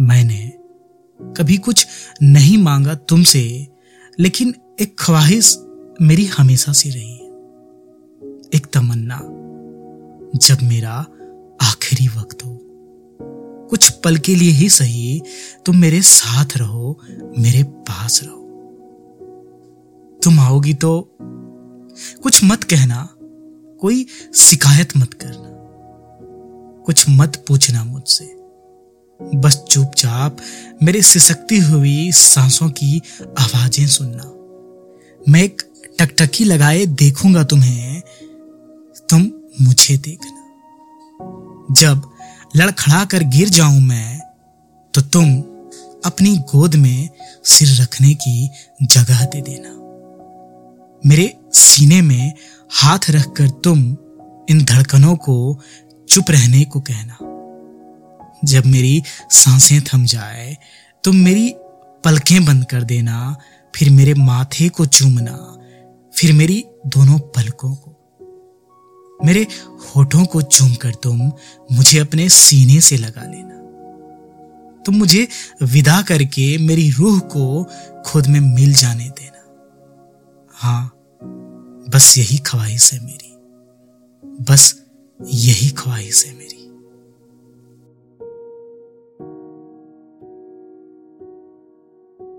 मैंने कभी कुछ नहीं मांगा तुमसे, लेकिन एक ख्वाहिश मेरी हमेशा से रही एक तमन्ना, जब मेरा आखिरी वक्त हो। कुछ पल के लिए ही सही, तुम मेरे साथ रहो, मेरे पास रहो। तुम आओगी तो कुछ मत कहना, कोई शिकायत मत करना। कुछ मत पूछना मुझसे। बस चुपचाप मेरे सिसकती हुई सांसों की आवाज़ें सुनना। मैं एक टकटकी लगाए देखूँगा तुम्हें, तुम मुझे देखना। जब लड़खड़ा कर गिर जाऊँ मैं तो तुम अपनी गोद में सिर रखने की जगह दे देना। मेरे सीने में हाथ रखकर तुम इन धड़कनों को चुप रहने को कहना। जब मेरी साँसें थम जाए तुम मेरी पलकें बंद कर देना, फिर मेरे माथे को चूमना, फिर मेरी दोनों पलकों को। मेरे होठों को चूम कर तुम मुझे अपने सीने से लगा लेना। तुम मुझे विदा करके मेरी रूह को खुद में मिल जाने देना। हाँ बस यही ख्वाहिश है मेरी। बस यही ख्वाहिश है मेरी।